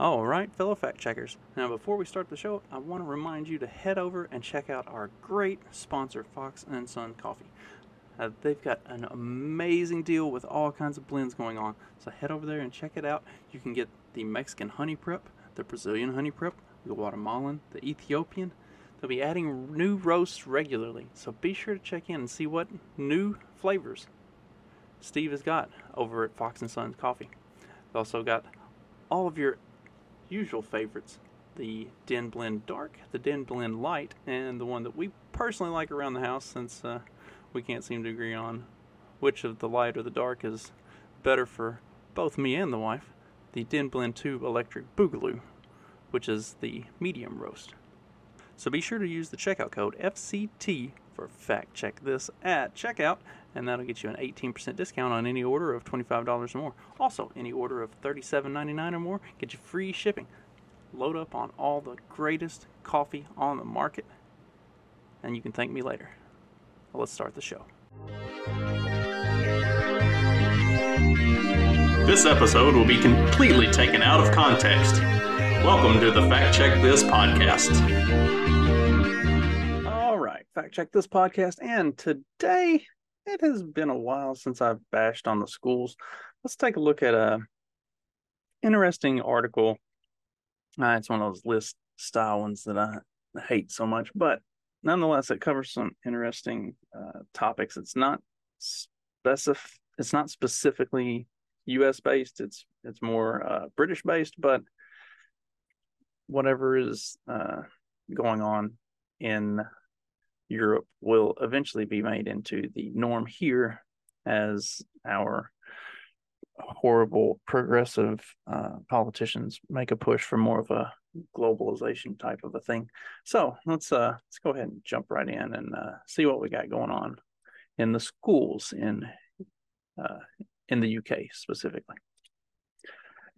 All right, fellow fact checkers. Now, before we start the show, I want to remind you to head over and check out our great sponsor, Fox and Son Coffee. Uh, they've got an amazing deal with all kinds of blends going on. So head over there and check it out. You can get the Mexican honey prep, the Brazilian honey prep, the Guatemalan, the Ethiopian. They'll be adding new roasts regularly. So be sure to check in and see what new flavors Steve has got over at Fox and Sons Coffee. They've also got all of your usual favorites the Den Blend Dark, the Den Blend Light, and the one that we personally like around the house since uh, we can't seem to agree on which of the light or the dark is better for both me and the wife the Den Blend 2 Electric Boogaloo, which is the medium roast. So be sure to use the checkout code FCT for Fact Check This at checkout, and that'll get you an 18% discount on any order of $25 or more. Also, any order of $37.99 or more get you free shipping. Load up on all the greatest coffee on the market, and you can thank me later. Well, Let's start the show. This episode will be completely taken out of context. Welcome to the Fact Check This podcast. Fact Check This podcast. And today, it has been a while since I've bashed on the schools. Let's take a look at a interesting article. Uh, it's one of those list style ones that I hate so much, but nonetheless, it covers some interesting uh, topics. It's not specific. It's not specifically U.S. based. It's it's more uh, British based, but whatever is uh, going on in Europe will eventually be made into the norm here as our horrible progressive uh, politicians make a push for more of a globalization type of a thing. So let's uh let's go ahead and jump right in and uh, see what we got going on in the schools in uh, in the UK specifically.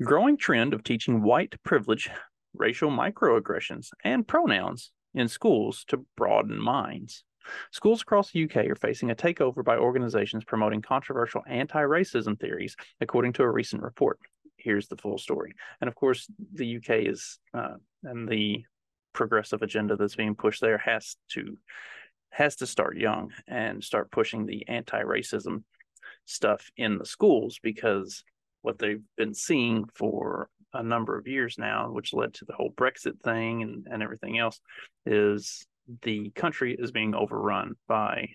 Growing trend of teaching white privilege, racial microaggressions, and pronouns in schools to broaden minds. Schools across the UK are facing a takeover by organizations promoting controversial anti racism theories, according to a recent report. Here's the full story. And of course, the UK is, uh, and the progressive agenda that's being pushed there has to has to start young and start pushing the anti-racism stuff in the schools because what they've been seeing for a number of years now, which led to the whole Brexit thing and, and everything else, is the country is being overrun by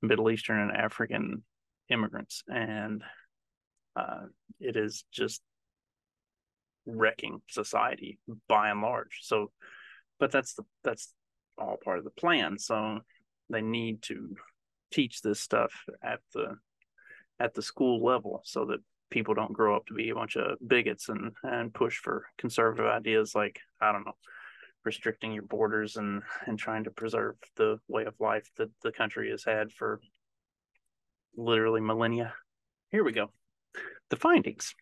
Middle Eastern and African immigrants, and uh, it is just wrecking society by and large. So, but that's the that's all part of the plan. So they need to teach this stuff at the at the school level so that people don't grow up to be a bunch of bigots and and push for conservative ideas like I don't know restricting your borders and and trying to preserve the way of life that the country has had for literally millennia. Here we go. The findings.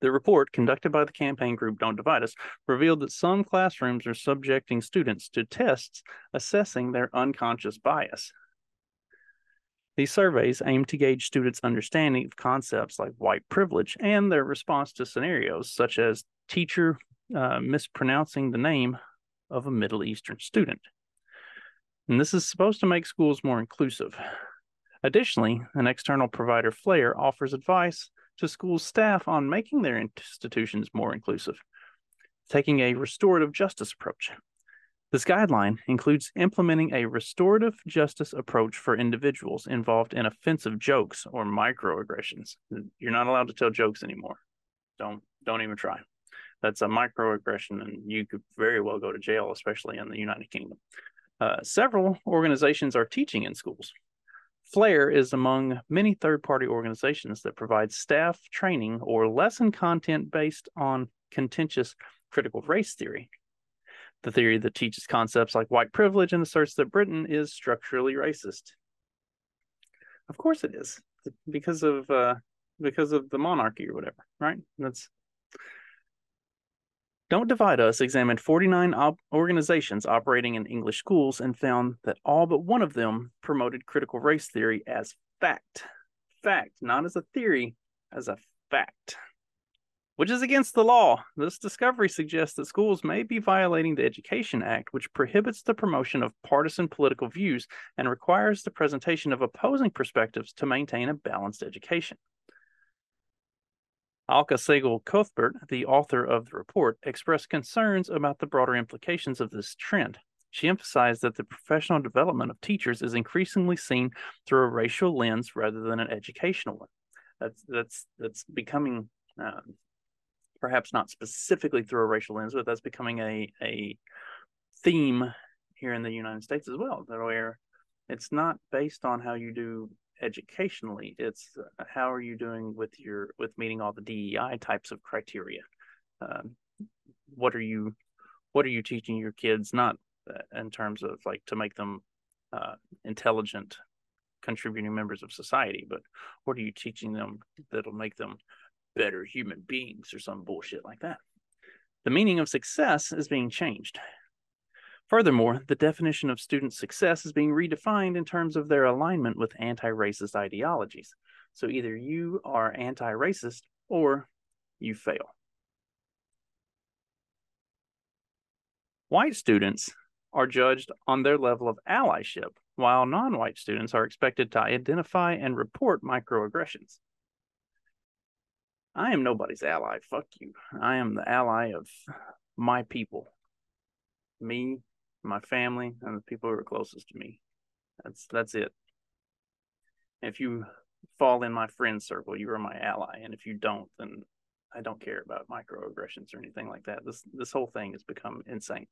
The report, conducted by the campaign group Don't Divide Us, revealed that some classrooms are subjecting students to tests assessing their unconscious bias. These surveys aim to gauge students' understanding of concepts like white privilege and their response to scenarios such as teacher uh, mispronouncing the name of a Middle Eastern student. And this is supposed to make schools more inclusive. Additionally, an external provider, Flair, offers advice to school staff on making their institutions more inclusive, taking a restorative justice approach. This guideline includes implementing a restorative justice approach for individuals involved in offensive jokes or microaggressions. You're not allowed to tell jokes anymore. Don't don't even try that's a microaggression, and you could very well go to jail, especially in the United Kingdom. Uh, several organizations are teaching in schools. Flair is among many third party organizations that provide staff training or lesson content based on contentious critical race theory. The theory that teaches concepts like white privilege and asserts that Britain is structurally racist. Of course it is, because of uh, because of the monarchy or whatever, right? That's don't Divide Us examined 49 op- organizations operating in English schools and found that all but one of them promoted critical race theory as fact. Fact, not as a theory, as a fact. Which is against the law. This discovery suggests that schools may be violating the Education Act, which prohibits the promotion of partisan political views and requires the presentation of opposing perspectives to maintain a balanced education. Alka Sehgal Cuthbert, the author of the report, expressed concerns about the broader implications of this trend. She emphasized that the professional development of teachers is increasingly seen through a racial lens rather than an educational one. That's that's that's becoming um, perhaps not specifically through a racial lens, but that's becoming a a theme here in the United States as well, where it's not based on how you do educationally it's uh, how are you doing with your with meeting all the dei types of criteria? Um, what are you what are you teaching your kids not uh, in terms of like to make them uh, intelligent contributing members of society but what are you teaching them that'll make them better human beings or some bullshit like that the meaning of success is being changed Furthermore, the definition of student success is being redefined in terms of their alignment with anti racist ideologies. So either you are anti racist or you fail. White students are judged on their level of allyship, while non white students are expected to identify and report microaggressions. I am nobody's ally. Fuck you. I am the ally of my people. Me, my family, and the people who are closest to me. That's that's it. If you fall in my friend circle, you are my ally, and if you don't, then I don't care about microaggressions or anything like that. This this whole thing has become insane.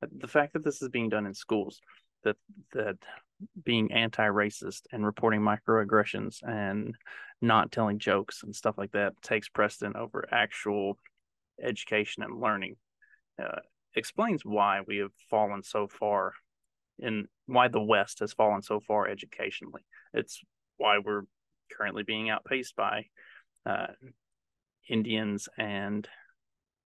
The fact that this is being done in schools, that that being anti-racist and reporting microaggressions and not telling jokes and stuff like that takes precedent over actual education and learning uh, explains why we have fallen so far and why the West has fallen so far educationally. It's why we're currently being outpaced by uh, Indians and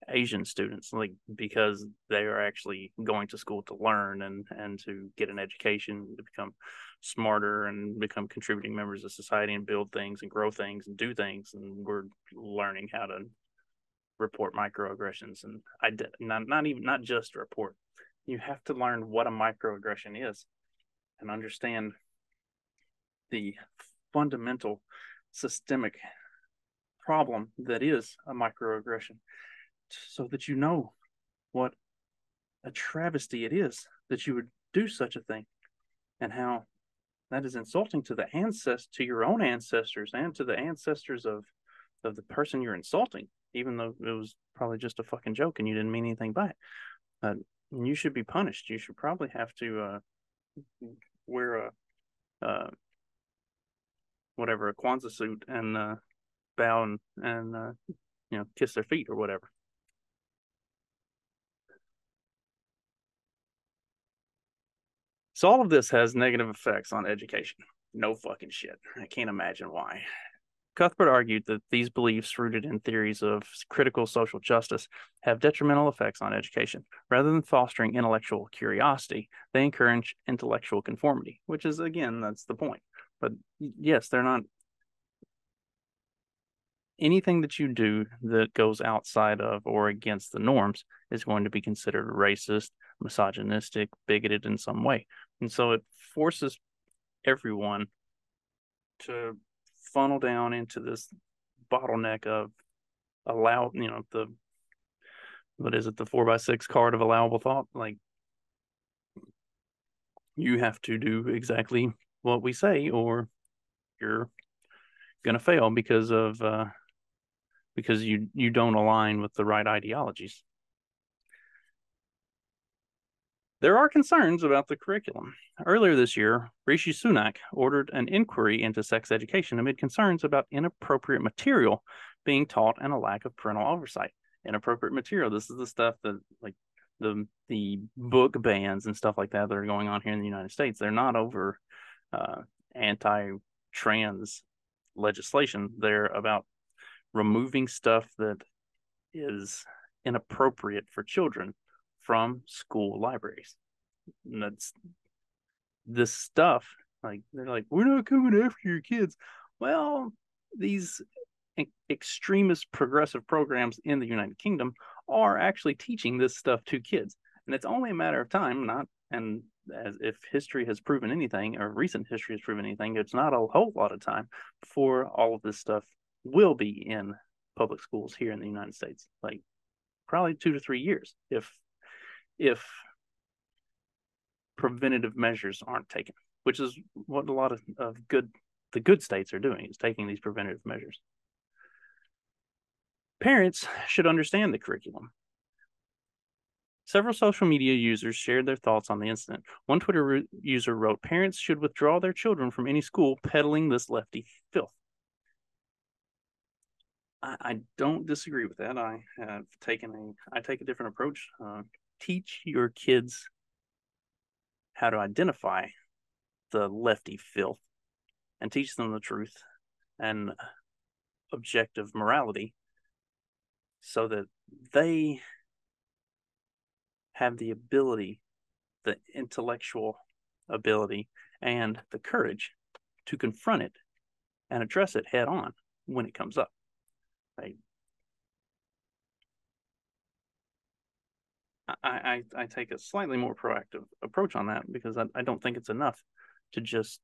Asian students, like because they are actually going to school to learn and and to get an education to become smarter and become contributing members of society and build things and grow things and do things. And we're learning how to report microaggressions and I not not even not just report. You have to learn what a microaggression is and understand the fundamental systemic problem that is a microaggression so that you know what a travesty it is that you would do such a thing and how that is insulting to the ancestors to your own ancestors and to the ancestors of of the person you're insulting even though it was probably just a fucking joke and you didn't mean anything by it. Uh, you should be punished. You should probably have to uh, wear a uh, whatever a Kwanzaa suit and uh, bow and, and uh, you know kiss their feet or whatever. So all of this has negative effects on education. No fucking shit. I can't imagine why. Cuthbert argued that these beliefs, rooted in theories of critical social justice, have detrimental effects on education. Rather than fostering intellectual curiosity, they encourage intellectual conformity, which is, again, that's the point. But yes, they're not. Anything that you do that goes outside of or against the norms is going to be considered racist, misogynistic, bigoted in some way. And so it forces everyone to funnel down into this bottleneck of allow you know the what is it the four by six card of allowable thought? Like you have to do exactly what we say or you're gonna fail because of uh because you you don't align with the right ideologies There are concerns about the curriculum. Earlier this year, Rishi Sunak ordered an inquiry into sex education amid concerns about inappropriate material being taught and a lack of parental oversight. Inappropriate material. This is the stuff that, like, the the book bans and stuff like that that are going on here in the United States. They're not over uh, anti-trans legislation. They're about removing stuff that is inappropriate for children from school libraries. And that's this stuff. Like they're like, we're not coming after your kids. Well, these extremist progressive programs in the United Kingdom are actually teaching this stuff to kids. And it's only a matter of time, not and as if history has proven anything or recent history has proven anything, it's not a whole lot of time before all of this stuff will be in public schools here in the United States. Like probably two to three years if if preventative measures aren't taken, which is what a lot of, of good the good states are doing is taking these preventative measures. Parents should understand the curriculum. Several social media users shared their thoughts on the incident. One Twitter user wrote, Parents should withdraw their children from any school peddling this lefty filth. I, I don't disagree with that. I have taken a, I take a different approach. Uh, teach your kids how to identify the lefty filth and teach them the truth and uh, objective morality so that they have the ability, the intellectual ability, and the courage to confront it and address it head on when it comes up. Right? I, I, I take a slightly more proactive approach on that because I, I don't think it's enough to just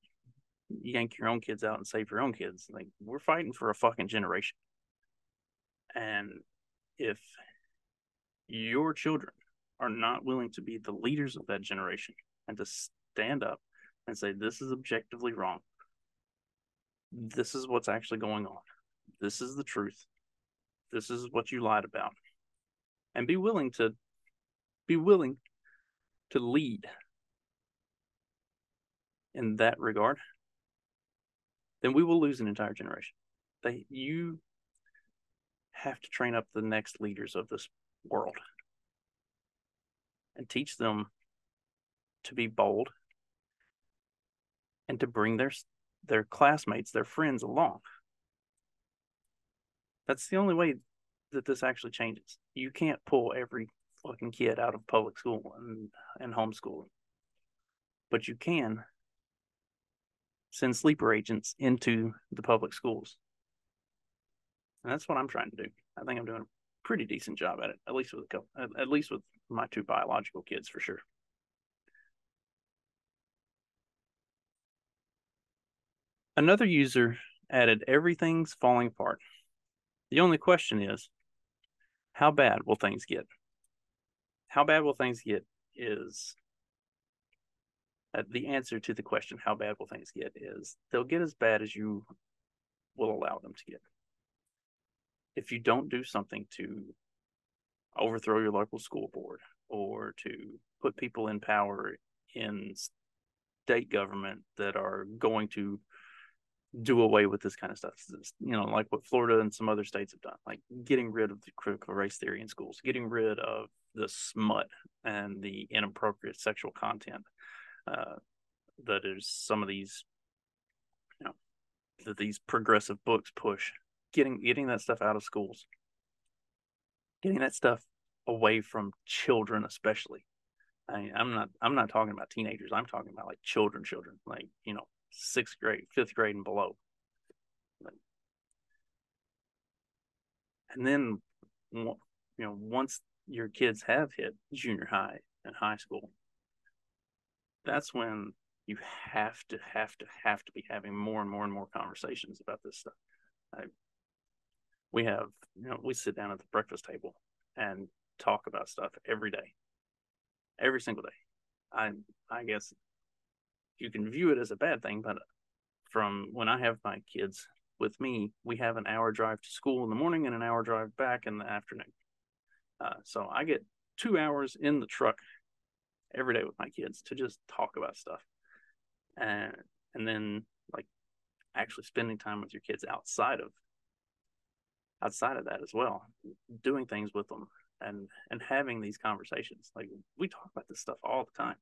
yank your own kids out and save your own kids. Like we're fighting for a fucking generation. And if your children are not willing to be the leaders of that generation and to stand up and say, this is objectively wrong. This is what's actually going on. This is the truth. This is what you lied about. And be willing to be willing to lead in that regard, then we will lose an entire generation. They you have to train up the next leaders of this world and teach them to be bold and to bring their their classmates, their friends along. That's the only way that this actually changes. You can't pull every fucking kid out of public school and, and homeschooling. But you can send sleeper agents into the public schools. And that's what I'm trying to do. I think I'm doing a pretty decent job at it, at least with a couple, at, at least with my two biological kids for sure. Another user added everything's falling apart. The only question is, how bad will things get? How bad will things get is uh, the answer to the question, how bad will things get, is they'll get as bad as you will allow them to get. If you don't do something to overthrow your local school board or to put people in power in state government that are going to do away with this kind of stuff. You know, like what Florida and some other states have done, like getting rid of the critical race theory in schools, getting rid of the smut and the inappropriate sexual content uh, that is some of these, you know, that these progressive books push. Getting getting that stuff out of schools, getting that stuff away from children, especially. I I'm not I'm not talking about teenagers. I'm talking about like children, children, like you know, sixth grade, fifth grade, and below. And then, you know, once your kids have hit junior high and high school, that's when you have to have to have to be having more and more and more conversations about this stuff. I, we have, you know, we sit down at the breakfast table and talk about stuff every day, every single day. I I guess you can view it as a bad thing, but from when I have my kids with me, we have an hour drive to school in the morning and an hour drive back in the afternoon. Uh, so I get two hours in the truck every day with my kids to just talk about stuff, and and then like actually spending time with your kids outside of outside of that as well, doing things with them and and having these conversations. Like we talk about this stuff all the time.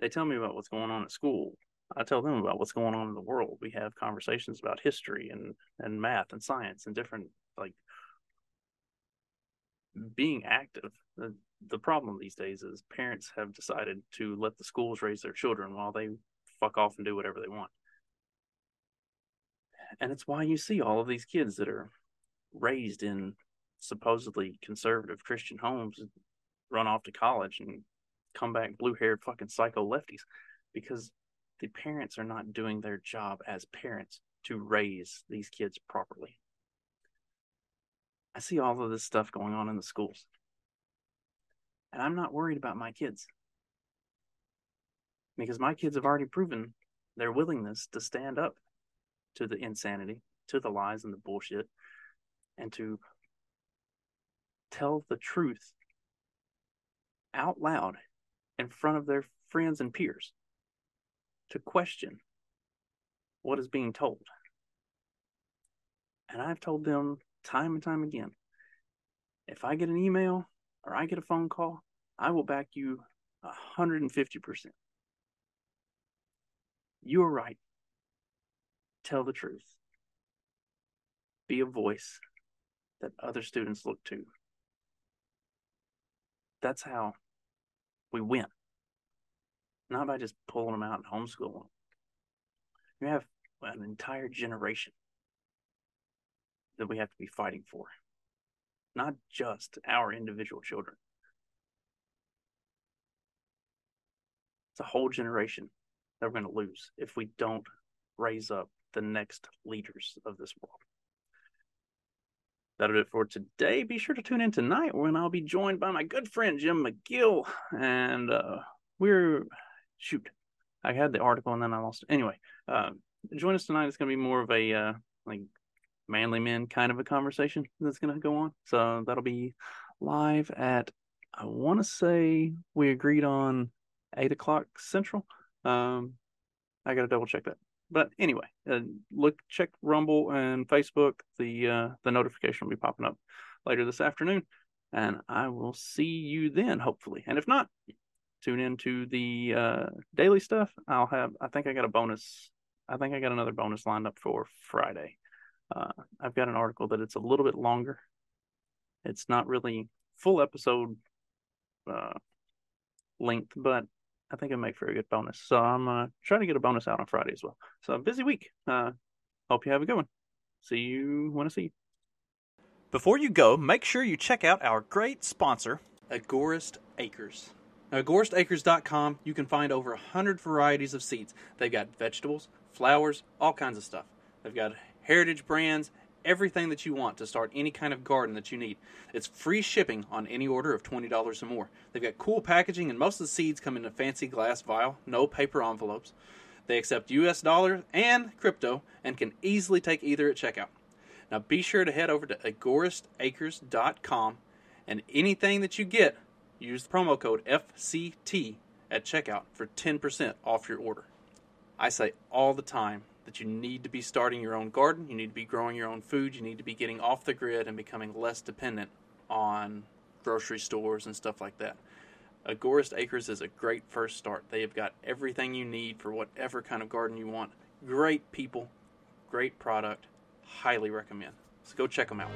They tell me about what's going on at school. I tell them about what's going on in the world. We have conversations about history and and math and science and different like being active. The, the problem these days is parents have decided to let the schools raise their children while they fuck off and do whatever they want. And it's why you see all of these kids that are raised in supposedly conservative Christian homes run off to college and come back blue haired fucking psycho lefties because the parents are not doing their job as parents to raise these kids properly. I see all of this stuff going on in the schools. And I'm not worried about my kids because my kids have already proven their willingness to stand up to the insanity, to the lies and the bullshit, and to tell the truth out loud in front of their friends and peers, to question what is being told. And I've told them time and time again if I get an email or I get a phone call, I will back you 150%. You are right. Tell the truth. Be a voice that other students look to. That's how we win. Not by just pulling them out and homeschooling. You have an entire generation that we have to be fighting for, not just our individual children. It's a whole generation that we're going to lose if we don't raise up the next leaders of this world. That'll do it for today. Be sure to tune in tonight when I'll be joined by my good friend Jim McGill. And uh, we're, shoot, I had the article and then I lost it. Anyway, uh, join us tonight. It's going to be more of a uh, like manly men kind of a conversation that's going to go on. So that'll be live at, I want to say we agreed on eight o'clock central. Um, I got to double check that. But anyway, uh, look, check Rumble and Facebook. The uh, the notification will be popping up later this afternoon, and I will see you then, hopefully. And if not, tune into the uh, daily stuff. I'll have. I think I got a bonus. I think I got another bonus lined up for Friday. Uh, I've got an article that it's a little bit longer. It's not really full episode uh, length, but I think it'll make for a good bonus. So I'm uh, trying to get a bonus out on Friday as well. So busy week. Uh, hope you have a good one. See you when I see you. Before you go, make sure you check out our great sponsor, Agorist Acres. Now, agoristacres.com, you can find over 100 varieties of seeds. They've got vegetables, flowers, all kinds of stuff. They've got heritage brands everything that you want to start any kind of garden that you need. It's free shipping on any order of $20 or more. They've got cool packaging, and most of the seeds come in a fancy glass vial, no paper envelopes. They accept US dollars and crypto and can easily take either at checkout. Now be sure to head over to agoristacres.com and anything that you get, use the promo code FCT at checkout for 10% off your order. I say all the time that you need to be starting your own garden, you need to be growing your own food, you need to be getting off the grid and becoming less dependent on grocery stores and stuff like that. Agorist Acres is a great first start. They have got everything you need for whatever kind of garden you want. Great people, great product, highly recommend. So go check them out.